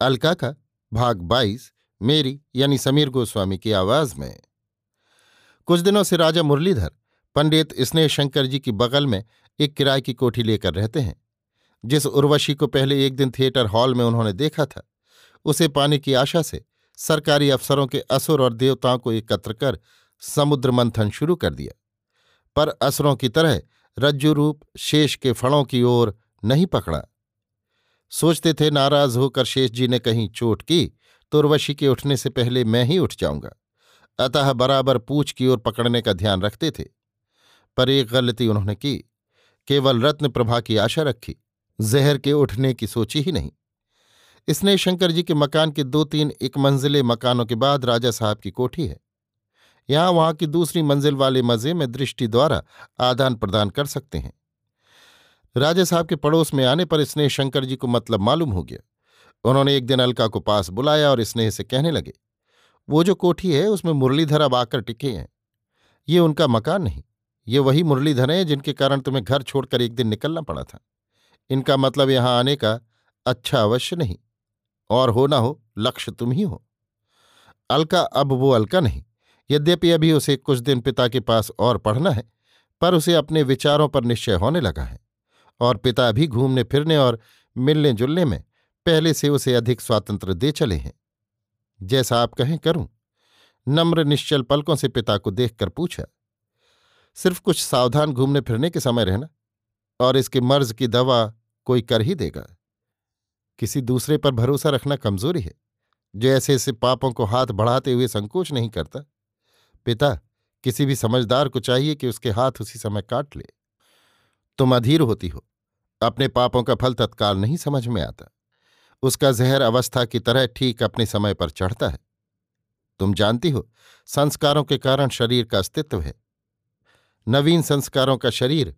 अलका का भाग बाईस, मेरी यानी समीर गोस्वामी की आवाज़ में। कुछ दिनों से राजा मुरलीधर, पंडित स्नेह शंकर जी की बगल में एक किराए की कोठी लेकर रहते हैं, जिस उर्वशी को पहले एक दिन थिएटर हॉल में उन्होंने देखा था। उसे पाने की आशा से सरकारी अफसरों के असुर और देवताओं को एकत्र कर समुद्र मंथन शुरू कर दिया। पर असुरों की तरह रज्जु रूप शेष के फणों की ओर नहीं पकड़ा। सोचते थे, नाराज़ होकर शेष जी ने कहीं चोट की तो उर्वशी के उठने से पहले मैं ही उठ जाऊँगा। अतः बराबर पूछ की ओर पकड़ने का ध्यान रखते थे। पर एक गलती उन्होंने की। केवल रत्न प्रभा की आशा रखी। जहर के उठने की सोची ही नहीं। इसने शंकर जी के मकान के दो तीन एक मंजिले मकानों के बाद राजा साहब की कोठी है। यहाँ वहाँ की दूसरी मंजिल वाले मज़े में दृष्टि द्वारा आदान प्रदान कर सकते हैं। राजा साहब के पड़ोस में आने पर स्नेह शंकर जी को मतलब मालूम हो गया। उन्होंने एक दिन अलका को पास बुलाया और स्नेह से कहने लगे, वो जो कोठी है, उसमें मुरलीधर अब आकर टिके हैं। ये उनका मकान नहीं, ये वही मुरलीधर हैं जिनके कारण तुम्हें घर छोड़कर एक दिन निकलना पड़ा था। इनका मतलब यहाँ आने का अच्छा अवश्य नहीं, और हो ना हो, लक्ष्य तुम ही हो। अलका अब वो अलका नहीं, यद्यपि अभी उसे कुछ दिन पिता के पास और पढ़ना है, पर उसे अपने विचारों पर निश्चय होने लगा है। और पिता भी घूमने फिरने और मिलने जुलने में पहले से उसे अधिक स्वातंत्र दे चले हैं। जैसा आप कहें करूँ। नम्र, निश्चल पलकों से पिता को देखकर पूछा, सिर्फ़ कुछ सावधान घूमने फिरने के समय रहना, और इसके मर्ज की दवा कोई कर ही देगा। किसी दूसरे पर भरोसा रखना कमज़ोरी है, जो ऐसे ऐसे पापों को हाथ बढ़ाते हुए संकोच नहीं करता। पिता, किसी भी समझदार को चाहिए कि उसके हाथ उसी समय काट ले। तुम अधीर होती हो। अपने पापों का फल तत्काल नहीं समझ में आता। उसका जहर अवस्था की तरह ठीक अपने समय पर चढ़ता है। तुम जानती हो, संस्कारों के कारण शरीर का अस्तित्व है। नवीन संस्कारों का शरीर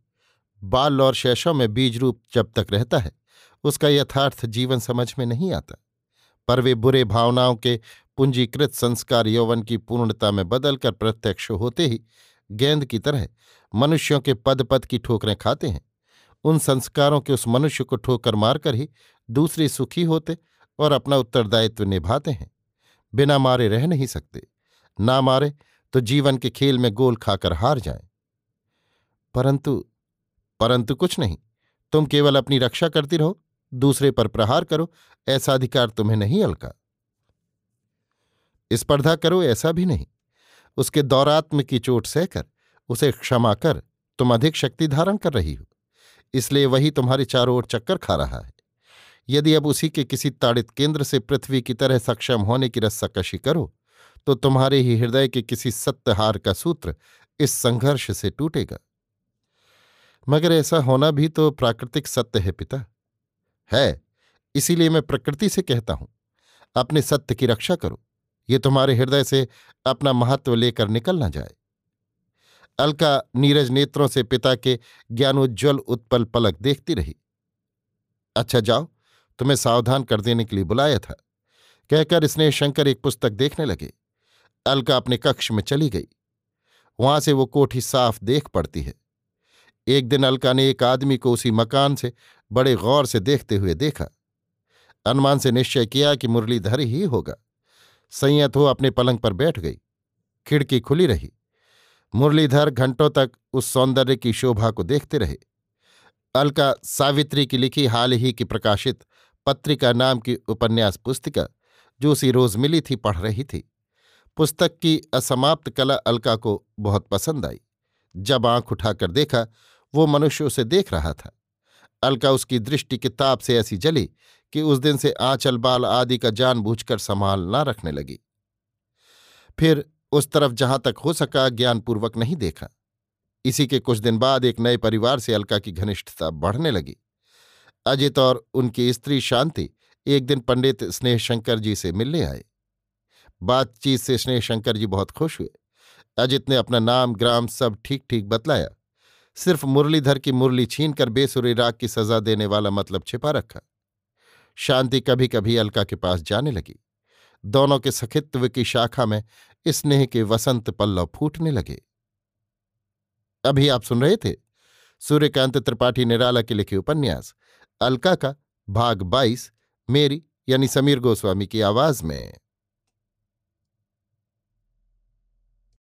बाल और शैशव में बीज रूप जब तक रहता है, उसका यथार्थ जीवन समझ में नहीं आता। पर वे बुरे भावनाओं के पूंजीकृत संस्कार यौवन की पूर्णता में बदलकर प्रत्यक्ष होते ही गेंद की तरह मनुष्यों के पद पद की ठोकरें खाते हैं। उन संस्कारों के उस मनुष्य को ठोकर मारकर ही दूसरे सुखी होते और अपना उत्तरदायित्व निभाते हैं। बिना मारे रह नहीं सकते। ना मारे तो जीवन के खेल में गोल खाकर हार जाएँ। परंतु परंतु कुछ नहीं। तुम केवल अपनी रक्षा करती रहो, दूसरे पर प्रहार करो, ऐसा अधिकार तुम्हें नहीं अलका। स्पर्धा करो, ऐसा भी नहीं। उसके दौरात्म की चोट सहकर, उसे क्षमा कर, तुम अधिक शक्ति धारण कर रही हो। इसलिए वही तुम्हारे चारों ओर चक्कर खा रहा है। यदि अब उसी के किसी ताड़ित केंद्र से पृथ्वी की तरह सक्षम होने की रस्साकशी करो तो तुम्हारे ही हृदय के किसी सत्यहार का सूत्र इस संघर्ष से टूटेगा। मगर ऐसा होना भी तो प्राकृतिक सत्य है पिता। है, इसीलिए मैं प्रकृति से कहता हूँ, अपने सत्य की रक्षा करो, ये तुम्हारे हृदय से अपना महत्व लेकर निकल ना जाए। अलका नीरज नेत्रों से पिता के ज्ञानोज्ज्वल उत्पल पलक देखती रही। अच्छा जाओ, तुम्हें सावधान कर देने के लिए बुलाया था। कहकर स्नेह शंकर एक पुस्तक देखने लगे। अलका अपने कक्ष में चली गई। वहाँ से वो कोठी साफ़ देख पड़ती है। एक दिन अलका ने एक आदमी को उसी मकान से बड़े गौर से देखते हुए देखा। अनुमान से निश्चय किया कि मुरलीधर ही होगा। संयत हो अपने पलंग पर बैठ गई। खिड़की खुली रही। मुरलीधर घंटों तक उस सौंदर्य की शोभा को देखते रहे। अलका सावित्री की लिखी हाल ही की प्रकाशित पत्रिका नाम की उपन्यास पुस्तिका, जो उसी रोज मिली थी, पढ़ रही थी। पुस्तक की असमाप्त कला अलका को बहुत पसंद आई। जब आँख उठाकर देखा, वो मनुष्य उसे देख रहा था। अलका उसकी दृष्टि किताब से ऐसी जली कि उस दिन से आंचल बाल आदि का जानबूझकर संभाल न रखने लगी। फिर उस तरफ़ जहाँ तक हो सका ज्ञानपूर्वक नहीं देखा। इसी के कुछ दिन बाद एक नए परिवार से अलका की घनिष्ठता बढ़ने लगी। अजित और उनकी स्त्री शांति एक दिन पंडित स्नेहशंकर जी से मिलने आए। बातचीत से स्नेहशंकर जी बहुत खुश हुए। अजित ने अपना नाम, ग्राम सब ठीक ठीक बतलाया। सिर्फ़ मुरलीधर की मुरली छीन कर बेसुरी राग की सजा देने वाला मतलब छिपा रखा। शांति कभी कभी अलका के पास जाने लगी। दोनों के सखित्व की शाखा में स्नेह के वसंत पल्लव फूटने लगे। अभी आप सुन रहे थे सूर्यकांत त्रिपाठी निराला के लिखे उपन्यास, अलका का भाग बाईस, मेरी यानी समीर गोस्वामी की आवाज़ में।